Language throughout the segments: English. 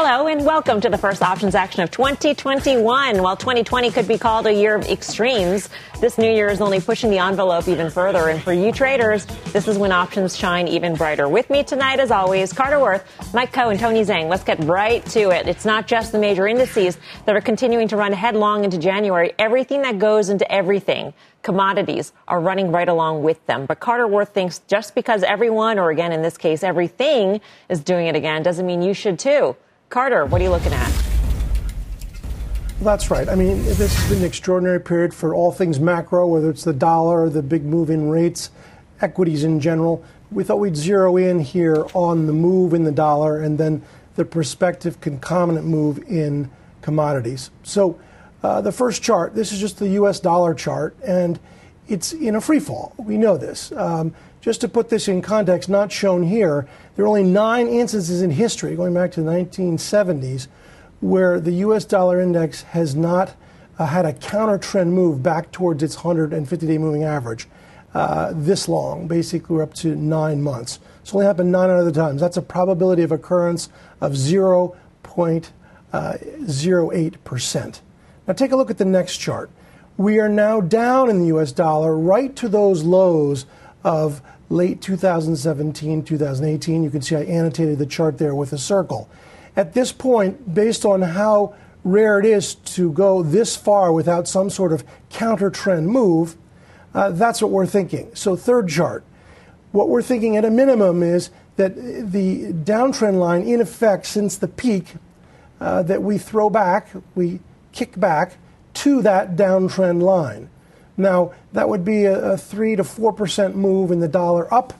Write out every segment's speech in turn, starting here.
Hello and welcome to the first options action of 2021. While 2020 could be called a year of extremes, this new year is only pushing the envelope even further. And for you traders, this is when options shine even brighter. With me tonight, as always, Carter Worth, Mike Khouw, and Tony Zhang. Let's get right to it. It's not just the major indices that are continuing to run headlong into January. Everything that goes into everything commodities are running right along with them. But Carter Worth thinks just because everyone, or again in this case, everything is doing it again, doesn't mean you should too. Carter, what are you looking at? That's right. I mean, this has been an extraordinary period for all things macro, whether it's the dollar, the big move in rates, equities in general. We thought we'd zero in here on the move in the dollar and then the prospective concomitant move in commodities. So, uh, the first chart, this is just the US dollar chart, and it's in a free fall. We know this. Um, just to put this in context, not shown here, there are only nine instances in history, going back to the 1970s, where the US dollar index has not uh, had a counter trend move back towards its 150 day moving average uh, this long. Basically, we're up to nine months. It's only happened nine other times. That's a probability of occurrence of 0.08%. Uh, now, take a look at the next chart. We are now down in the US dollar right to those lows of late 2017, 2018. You can see I annotated the chart there with a circle. At this point, based on how rare it is to go this far without some sort of counter trend move, uh, that's what we're thinking. So, third chart. What we're thinking at a minimum is that the downtrend line, in effect, since the peak, uh, that we throw back, we kick back to that downtrend line. Now, that would be a, a 3 to 4% move in the dollar up.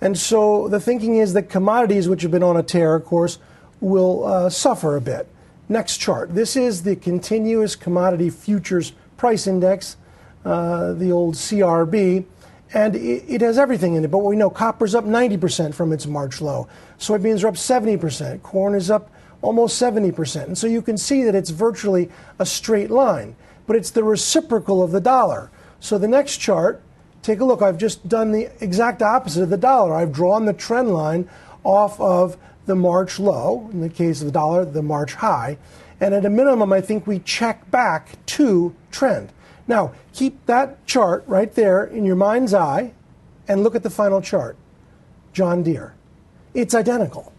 And so the thinking is that commodities, which have been on a tear, of course, will uh, suffer a bit. Next chart. This is the continuous commodity futures price index, uh, the old CRB, and it, it, has everything in it. But we know copper's up 90% from its March low, soybeans are up 70%, corn is up almost 70%. And so you can see that it's virtually a straight line but it's the reciprocal of the dollar. So the next chart, take a look. I've just done the exact opposite of the dollar. I've drawn the trend line off of the March low, in the case of the dollar, the March high. And at a minimum, I think we check back to trend. Now, keep that chart right there in your mind's eye and look at the final chart John Deere. It's identical.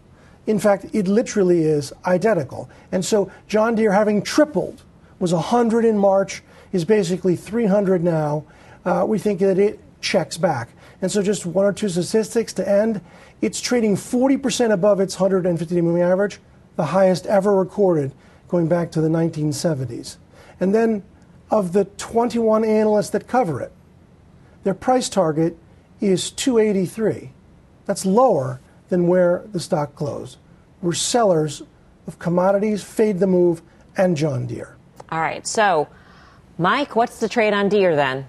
In fact, it literally is identical. And so, John Deere having tripled was 100 in March, is basically 300 now. Uh, we think that it checks back. And so, just one or two statistics to end. It's trading 40% above its 150 day moving average, the highest ever recorded going back to the 1970s. And then, of the 21 analysts that cover it, their price target is 283. That's lower than where the stock closed. We're sellers of commodities, fade the move, and John Deere. All right. So, Mike, what's the trade on Deere then?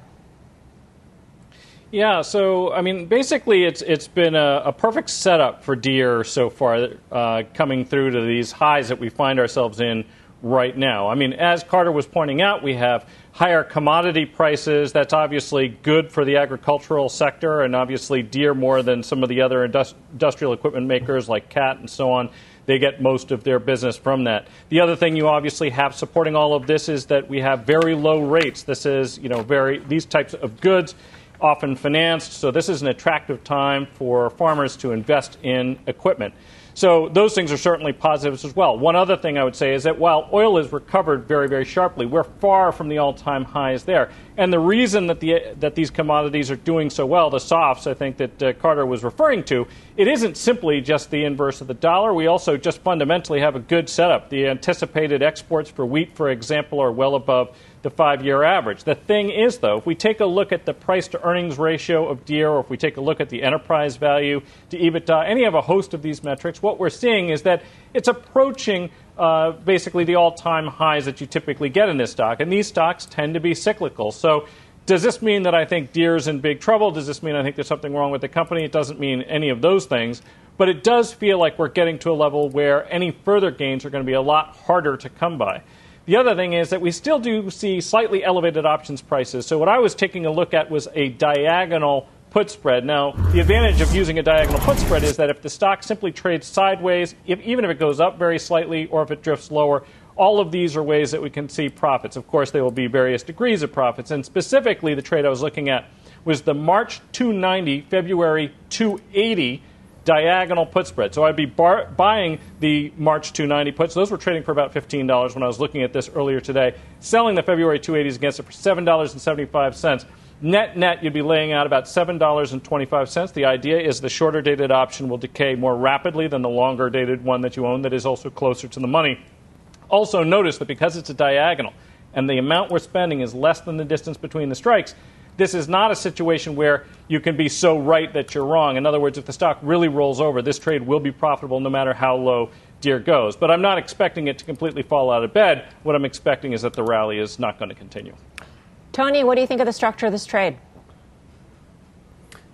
Yeah, so I mean, basically, it's it's been a, a perfect setup for Deere so far, uh, coming through to these highs that we find ourselves in right now. I mean, as Carter was pointing out, we have higher commodity prices. That's obviously good for the agricultural sector, and obviously Deere more than some of the other industrial equipment makers like Cat and so on they get most of their business from that. The other thing you obviously have supporting all of this is that we have very low rates. This is, you know, very these types of goods often financed, so this is an attractive time for farmers to invest in equipment. So those things are certainly positives as well. One other thing I would say is that while oil has recovered very, very sharply, we're far from the all-time highs there. And the reason that the that these commodities are doing so well, the softs, I think that uh, Carter was referring to, it isn't simply just the inverse of the dollar. We also just fundamentally have a good setup. The anticipated exports for wheat, for example, are well above the five year average. The thing is, though, if we take a look at the price to earnings ratio of Deere, or if we take a look at the enterprise value to EBITDA, any of a host of these metrics, what we're seeing is that it's approaching uh, basically the all time highs that you typically get in this stock. And these stocks tend to be cyclical. So Does this mean that I think Deere's in big trouble? Does this mean I think there's something wrong with the company? It doesn't mean any of those things. But it does feel like we're getting to a level where any further gains are going to be a lot harder to come by. The other thing is that we still do see slightly elevated options prices. So what I was taking a look at was a diagonal put spread. Now, the advantage of using a diagonal put spread is that if the stock simply trades sideways, if, even if it goes up very slightly or if it drifts lower, all of these are ways that we can see profits. Of course, there will be various degrees of profits. And specifically, the trade I was looking at was the March 290, February 280 diagonal put spread. So I'd be bar- buying the March 290 puts. Those were trading for about $15 when I was looking at this earlier today. Selling the February 280s against it for $7.75. Net net, you'd be laying out about $7.25. The idea is the shorter dated option will decay more rapidly than the longer dated one that you own that is also closer to the money. Also, notice that because it's a diagonal and the amount we're spending is less than the distance between the strikes, this is not a situation where you can be so right that you're wrong. In other words, if the stock really rolls over, this trade will be profitable no matter how low Deere goes. But I'm not expecting it to completely fall out of bed. What I'm expecting is that the rally is not going to continue. Tony, what do you think of the structure of this trade?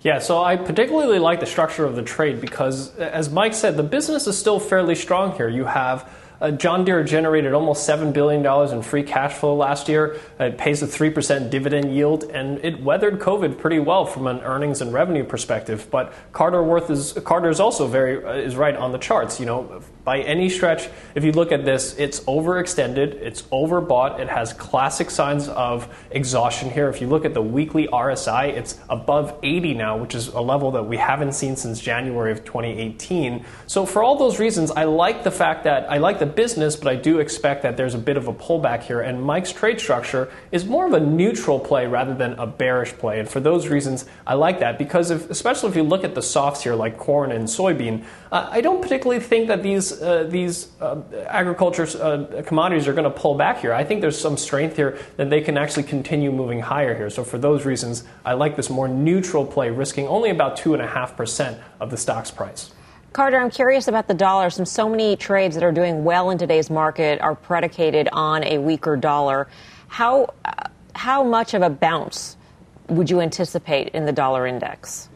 Yeah, so I particularly like the structure of the trade because, as Mike said, the business is still fairly strong here. You have uh, John Deere generated almost $7 billion in free cash flow last year. It pays a 3% dividend yield, and it weathered COVID pretty well from an earnings and revenue perspective. But Carter Worth is, also very, uh, is right on the charts. You know, by any stretch, if you look at this, it's overextended, it's overbought, it has classic signs of exhaustion here. If you look at the weekly RSI, it's above 80 now, which is a level that we haven't seen since January of 2018. So, for all those reasons, I like the fact that I like the business, but I do expect that there's a bit of a pullback here. And Mike's trade structure is more of a neutral play rather than a bearish play. And for those reasons, I like that because, if, especially if you look at the softs here like corn and soybean, uh, I don't particularly think that these uh, these uh, agriculture uh, commodities are going to pull back here. I think there's some strength here that they can actually continue moving higher here. So for those reasons, I like this more neutral play, risking only about two and a half percent of the stock's price. Carter, I'm curious about the dollar. Since so many trades that are doing well in today's market are predicated on a weaker dollar, how uh, how much of a bounce would you anticipate in the dollar index?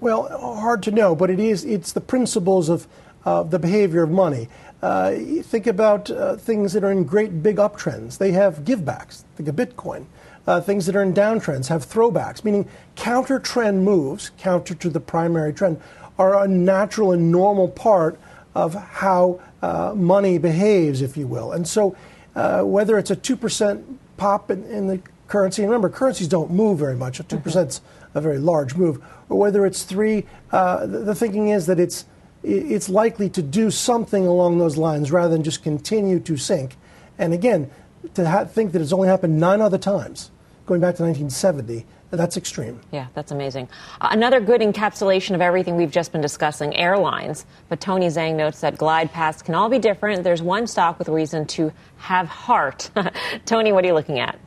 Well, hard to know, but it is. It's the principles of uh, the behavior of money. Uh, think about uh, things that are in great big uptrends. They have givebacks. Think of Bitcoin. Uh, things that are in downtrends have throwbacks, meaning counter trend moves, counter to the primary trend, are a natural and normal part of how uh, money behaves, if you will. And so, uh, whether it's a 2% pop in, in, the currency, and remember, currencies don't move very much, a 2% mm-hmm. is a very large move, or whether it's 3, the, the thinking is that it's it's likely to do something along those lines rather than just continue to sink. And again, to ha- think that it's only happened nine other times, going back to 1970, that's extreme. Yeah, that's amazing. Uh, another good encapsulation of everything we've just been discussing airlines. But Tony Zhang notes that glide paths can all be different. There's one stock with reason to have heart. Tony, what are you looking at?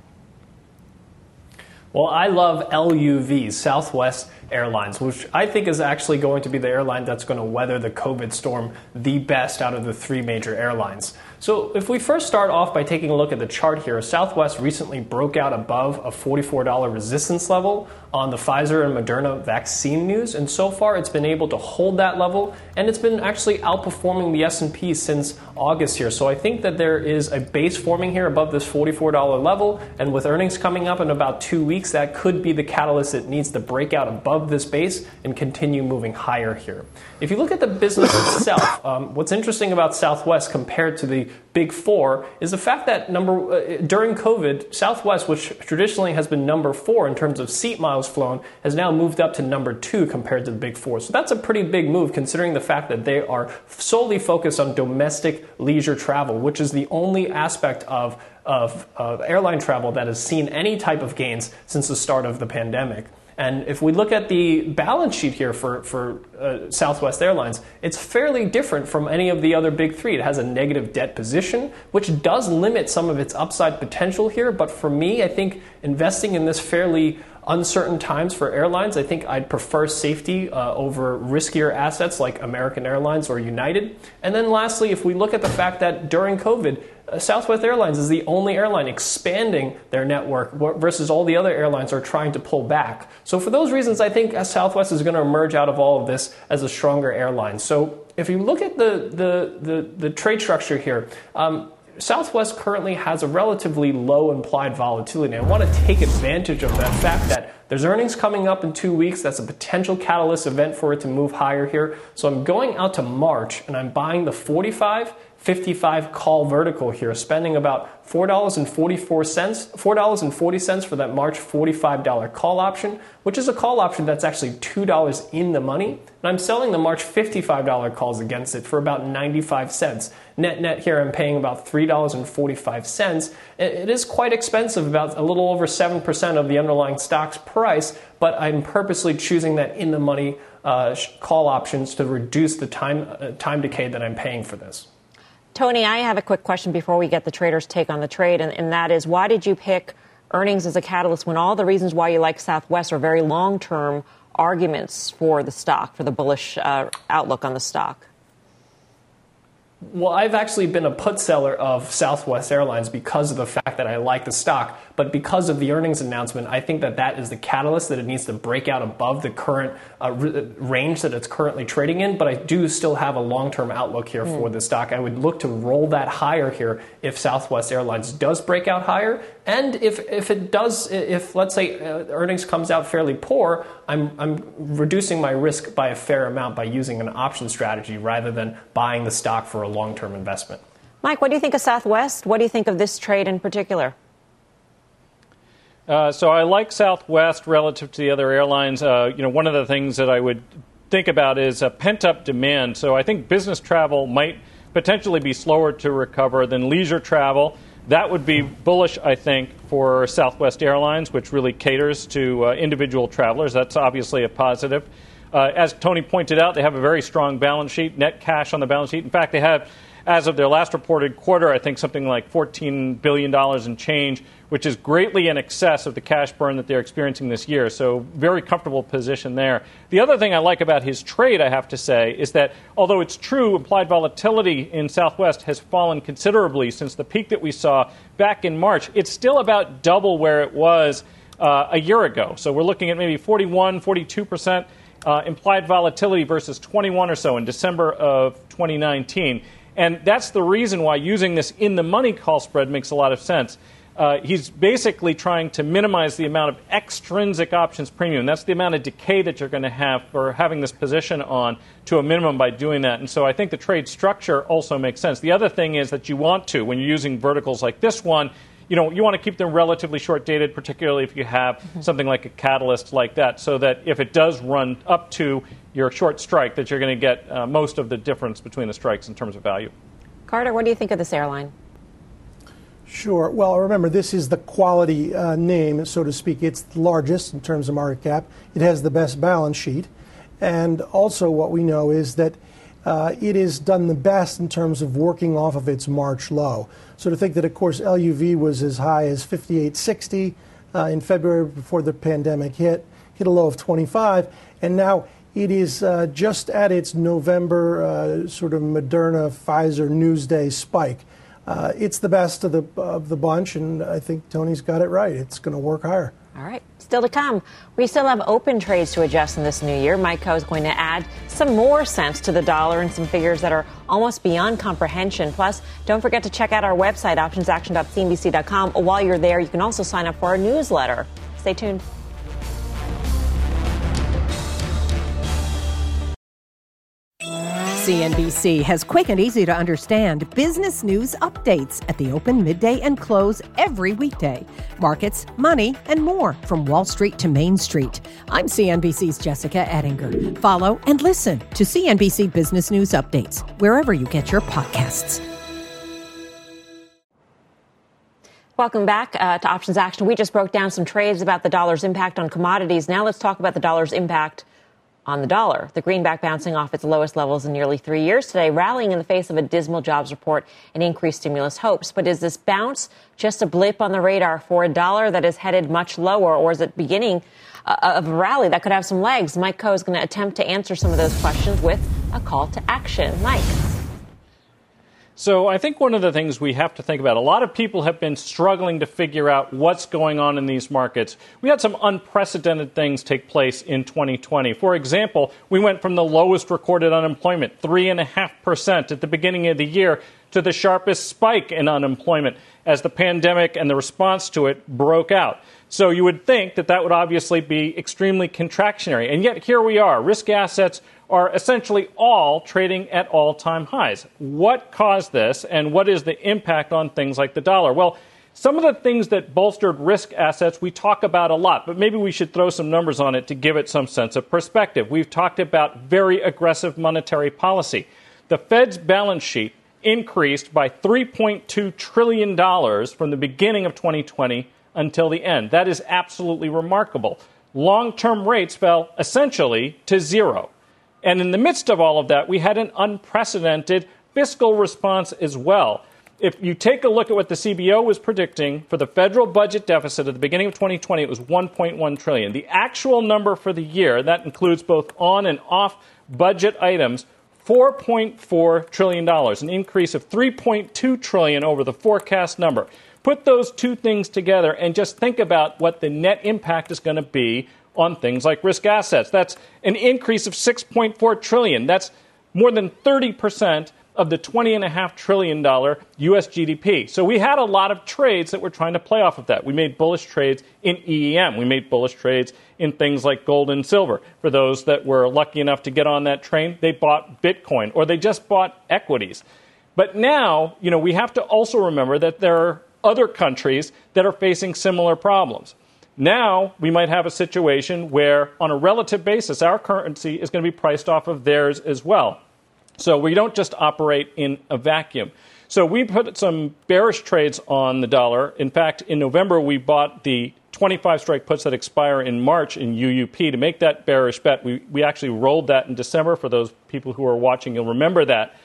Well, I love LUVs, Southwest Airlines, which I think is actually going to be the airline that's going to weather the COVID storm the best out of the three major airlines. So, if we first start off by taking a look at the chart here, Southwest recently broke out above a $44 resistance level on the Pfizer and Moderna vaccine news, and so far it's been able to hold that level, and it's been actually outperforming the S&P since August here. So I think that there is a base forming here above this $44 level, and with earnings coming up in about two weeks, that could be the catalyst that needs to break out above this base and continue moving higher here. If you look at the business itself, um, what's interesting about Southwest compared to the big four is the fact that number uh, during COVID, Southwest, which traditionally has been number four in terms of seat miles flown, has now moved up to number two compared to the big four. So that's a pretty big move considering the fact that they are solely focused on domestic leisure travel, which is the only aspect of of uh, airline travel that has seen any type of gains since the start of the pandemic. And if we look at the balance sheet here for, for uh, Southwest Airlines, it's fairly different from any of the other big three. It has a negative debt position, which does limit some of its upside potential here. But for me, I think investing in this fairly uncertain times for airlines, I think I'd prefer safety uh, over riskier assets like American Airlines or United. And then lastly, if we look at the fact that during COVID, Southwest Airlines is the only airline expanding their network versus all the other airlines are trying to pull back. So, for those reasons, I think Southwest is going to emerge out of all of this as a stronger airline. So, if you look at the, the, the, the trade structure here, um, Southwest currently has a relatively low implied volatility. I want to take advantage of that fact that there's earnings coming up in two weeks. That's a potential catalyst event for it to move higher here. So I'm going out to March and I'm buying the 45 55 call vertical here, spending about $4.44, $4.40 for that March $45 call option, which is a call option that's actually $2 in the money. And I'm selling the March $55 calls against it for about 95 cents. Net net here, I'm paying about $3.45. It is quite expensive, about a little over 7% of the underlying stock's price, but I'm purposely choosing that in the money uh, call options to reduce the time, uh, time decay that I'm paying for this. Tony, I have a quick question before we get the trader's take on the trade, and, and that is why did you pick earnings as a catalyst when all the reasons why you like Southwest are very long term arguments for the stock, for the bullish uh, outlook on the stock? Well, I've actually been a put seller of Southwest Airlines because of the fact that I like the stock. But because of the earnings announcement, I think that that is the catalyst that it needs to break out above the current uh, range that it's currently trading in. But I do still have a long term outlook here mm. for the stock. I would look to roll that higher here if Southwest Airlines does break out higher. And if, if it does, if let's say uh, earnings comes out fairly poor, I'm, I'm reducing my risk by a fair amount by using an option strategy rather than buying the stock for a long term investment. Mike, what do you think of Southwest? What do you think of this trade in particular? Uh, so I like Southwest relative to the other airlines. Uh, you know, one of the things that I would think about is a pent-up demand. So I think business travel might potentially be slower to recover than leisure travel. That would be bullish, I think, for Southwest Airlines, which really caters to uh, individual travelers. That's obviously a positive. Uh, as Tony pointed out, they have a very strong balance sheet, net cash on the balance sheet. In fact, they have, as of their last reported quarter, I think something like $14 billion in change which is greatly in excess of the cash burn that they're experiencing this year. So, very comfortable position there. The other thing I like about his trade, I have to say, is that although it's true implied volatility in Southwest has fallen considerably since the peak that we saw back in March, it's still about double where it was uh, a year ago. So, we're looking at maybe 41, 42 percent. Uh, implied volatility versus 21 or so in December of 2019. And that's the reason why using this in the money call spread makes a lot of sense uh, he's basically trying to minimize the amount of extrinsic options premium. That's the amount of decay that you're going to have for having this position on to a minimum by doing that. And so I think the trade structure also makes sense. The other thing is that you want to, when you're using verticals like this one, you know, you want to keep them relatively short dated, particularly if you have mm-hmm. something like a catalyst like that, so that if it does run up to your short strike, that you're going to get uh, most of the difference between the strikes in terms of value. Carter, what do you think of this airline? Sure. Well, remember, this is the quality uh, name, so to speak. It's the largest in terms of market cap. It has the best balance sheet. And also, what we know is that uh, it is done the best in terms of working off of its March low. So to think that, of course, LUV was as high as 58.60 uh, in February before the pandemic hit, hit a low of 25, and now it is uh, just at its November uh, sort of Moderna Pfizer Newsday spike. Uh, it's the best of the of the bunch, and I think Tony's got it right. It's going to work higher. All right, still to come. We still have open trades to adjust in this new year. Mike Khouw is going to add some more sense to the dollar and some figures that are almost beyond comprehension. Plus, don't forget to check out our website, optionsaction.cnbc.com. While you're there, you can also sign up for our newsletter. Stay tuned. CNBC has quick and easy to understand business news updates at the open, midday, and close every weekday. Markets, money, and more from Wall Street to Main Street. I'm CNBC's Jessica Ettinger. Follow and listen to CNBC Business News Updates wherever you get your podcasts. Welcome back uh, to Options Action. We just broke down some trades about the dollar's impact on commodities. Now let's talk about the dollar's impact on the dollar. The greenback bouncing off its lowest levels in nearly three years today, rallying in the face of a dismal jobs report and increased stimulus hopes. But is this bounce just a blip on the radar for a dollar that is headed much lower, or is it beginning uh, of a rally that could have some legs? Mike Khouw is going to attempt to answer some of those questions with a call to action. Mike. So I think one of the things we have to think about, a lot of people have been struggling to figure out what's going on in these markets. We had some unprecedented things take place in 2020. For example, we went from the lowest recorded unemployment, 3.5% at the beginning of the year, to the sharpest spike in unemployment as the pandemic and the response to it broke out. So you would think that that would obviously be extremely contractionary. And yet here we are. Risk assets are essentially all trading at all time highs. What caused this, and what is the impact on things like the dollar? Well, some of the things that bolstered risk assets we talk about a lot, but maybe we should throw some numbers on it to give it some sense of perspective. We've talked about very aggressive monetary policy. The Fed's balance sheet increased by $3.2 trillion from the beginning of 2020 until the end. That is absolutely remarkable. Long term rates fell essentially to zero. And in the midst of all of that, we had an unprecedented fiscal response as well. If you take a look at what the CBO was predicting for the federal budget deficit at the beginning of 2020, it was 1.1 trillion. The actual number for the year, that includes both on and off budget items, 4.4 trillion dollars, an increase of 3.2 trillion over the forecast number. Put those two things together and just think about what the net impact is going to be on things like risk assets. That's an increase of 6.4 trillion. That's more than 30% of the $20.5 trillion US GDP. So we had a lot of trades that were trying to play off of that. We made bullish trades in EEM. We made bullish trades in things like gold and silver. For those that were lucky enough to get on that train, they bought Bitcoin or they just bought equities. But now, you know, we have to also remember that there are other countries that are facing similar problems. Now we might have a situation where, on a relative basis, our currency is going to be priced off of theirs as well. So we don't just operate in a vacuum. So we put some bearish trades on the dollar. In fact, in November, we bought the 25 strike puts that expire in March in UUP to make that bearish bet. We, we actually rolled that in December. For those people who are watching, you'll remember that.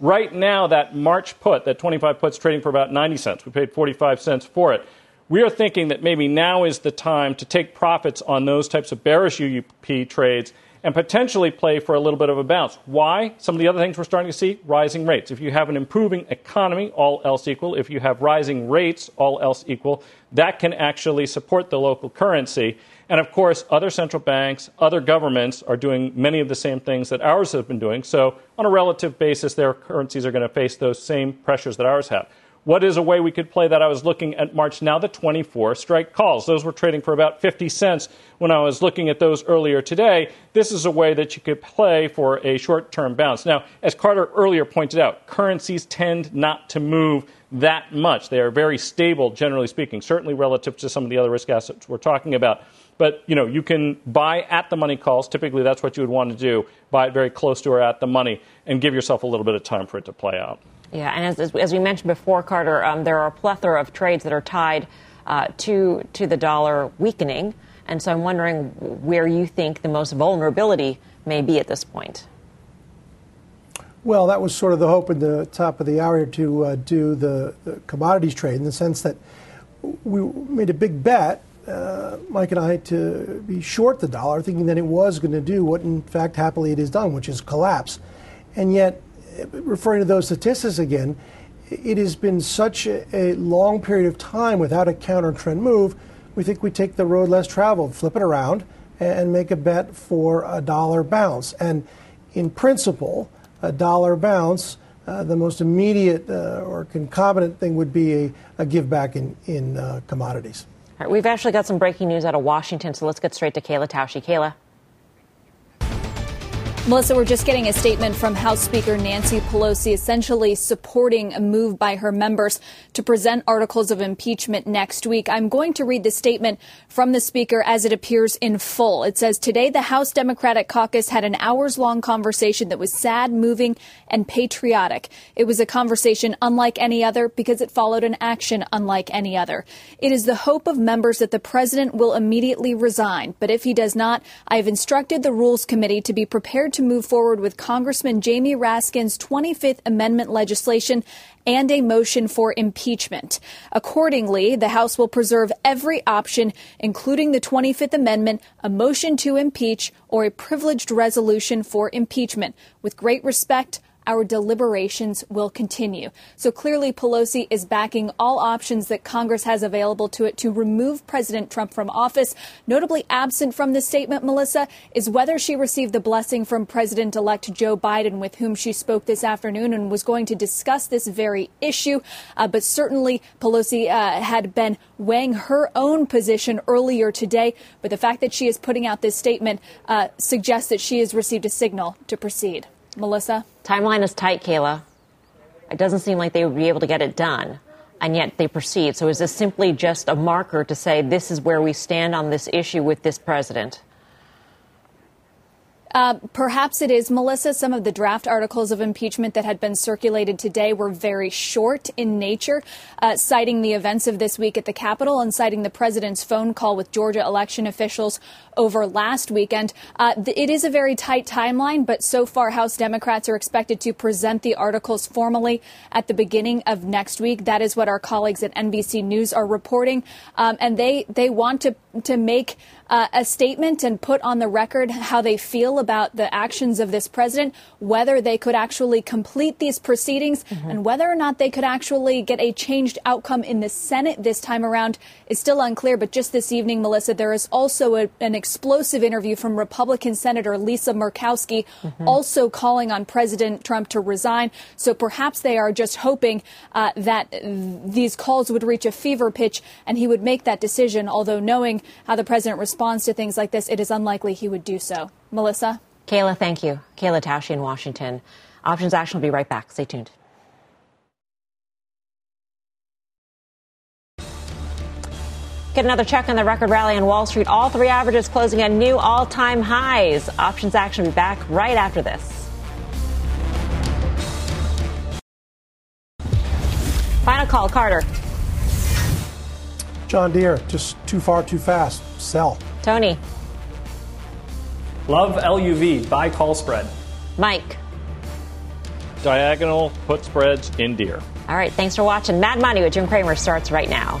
Right now, that March put, that 25 puts trading for about 90 cents. We paid 45 cents for it. We are thinking that maybe now is the time to take profits on those types of bearish UUP trades and potentially play for a little bit of a bounce. Why? Some of the other things we're starting to see rising rates. If you have an improving economy, all else equal, if you have rising rates, all else equal, that can actually support the local currency. And of course, other central banks, other governments are doing many of the same things that ours have been doing. So, on a relative basis, their currencies are going to face those same pressures that ours have. What is a way we could play that? I was looking at March now, the 24 strike calls. Those were trading for about 50 cents when I was looking at those earlier today. This is a way that you could play for a short term bounce. Now, as Carter earlier pointed out, currencies tend not to move that much. They are very stable, generally speaking, certainly relative to some of the other risk assets we're talking about. But you know, you can buy at the money calls. Typically, that's what you would want to do. Buy it very close to or at the money, and give yourself a little bit of time for it to play out. Yeah, and as, as we mentioned before, Carter, um, there are a plethora of trades that are tied uh, to to the dollar weakening, and so I'm wondering where you think the most vulnerability may be at this point. Well, that was sort of the hope at the top of the hour to uh, do the, the, commodities trade in the sense that we made a big bet, uh, Mike and I, to be short the dollar, thinking that it was going to do what, in fact, happily it has done, which is collapse. And yet, referring to those statistics again, it has been such a, long period of time without a counter trend move. We think we take the road less traveled, flip it around, and make a bet for a dollar bounce. And in principle, a dollar bounce, uh, the most immediate uh, or concomitant thing would be a, a give back in, in uh, commodities. All right, we've actually got some breaking news out of Washington, so let's get straight to Kayla Tausche. Kayla. Melissa, we're just getting a statement from House Speaker Nancy Pelosi essentially supporting a move by her members to present articles of impeachment next week. I'm going to read the statement from the Speaker as it appears in full. It says Today, the House Democratic caucus had an hours long conversation that was sad, moving, and patriotic. It was a conversation unlike any other because it followed an action unlike any other. It is the hope of members that the president will immediately resign, but if he does not, I have instructed the Rules Committee to be prepared to move forward with Congressman Jamie Raskin's 25th Amendment legislation and a motion for impeachment. Accordingly, the House will preserve every option, including the 25th Amendment, a motion to impeach, or a privileged resolution for impeachment. With great respect, our deliberations will continue. So clearly, Pelosi is backing all options that Congress has available to it to remove President Trump from office. Notably absent from this statement, Melissa, is whether she received the blessing from President elect Joe Biden, with whom she spoke this afternoon and was going to discuss this very issue. Uh, but certainly, Pelosi uh, had been weighing her own position earlier today. But the fact that she is putting out this statement uh, suggests that she has received a signal to proceed. Melissa? Timeline is tight, Kayla. It doesn't seem like they would be able to get it done, and yet they proceed. So is this simply just a marker to say this is where we stand on this issue with this president? Uh, perhaps it is, Melissa. Some of the draft articles of impeachment that had been circulated today were very short in nature, uh, citing the events of this week at the Capitol and citing the president's phone call with Georgia election officials over last weekend. Uh, it is a very tight timeline, but so far, House Democrats are expected to present the articles formally at the beginning of next week. That is what our colleagues at NBC News are reporting, um, and they they want to to make uh, a statement and put on the record how they feel about the actions of this president, whether they could actually complete these proceedings, mm-hmm. and whether or not they could actually get a changed outcome in the Senate this time around is still unclear. But just this evening, Melissa, there is also a, an explosive interview from Republican Senator Lisa Murkowski, mm-hmm. also calling on President Trump to resign. So perhaps they are just hoping uh, that these calls would reach a fever pitch and he would make that decision, although knowing how the president responds to things like this, it is unlikely he would do so. Melissa? Kayla, thank you. Kayla Tausche in Washington. Options Action will be right back. Stay tuned. Get another check on the record rally on Wall Street. All three averages closing at new all time highs. Options Action will be back right after this. Final call, Carter. John Deere, just too far, too fast. Sell. Tony. Love LUV. Buy call spread. Mike. Diagonal put spreads in Deere. All right. Thanks for watching. Mad Money with Jim Cramer starts right now.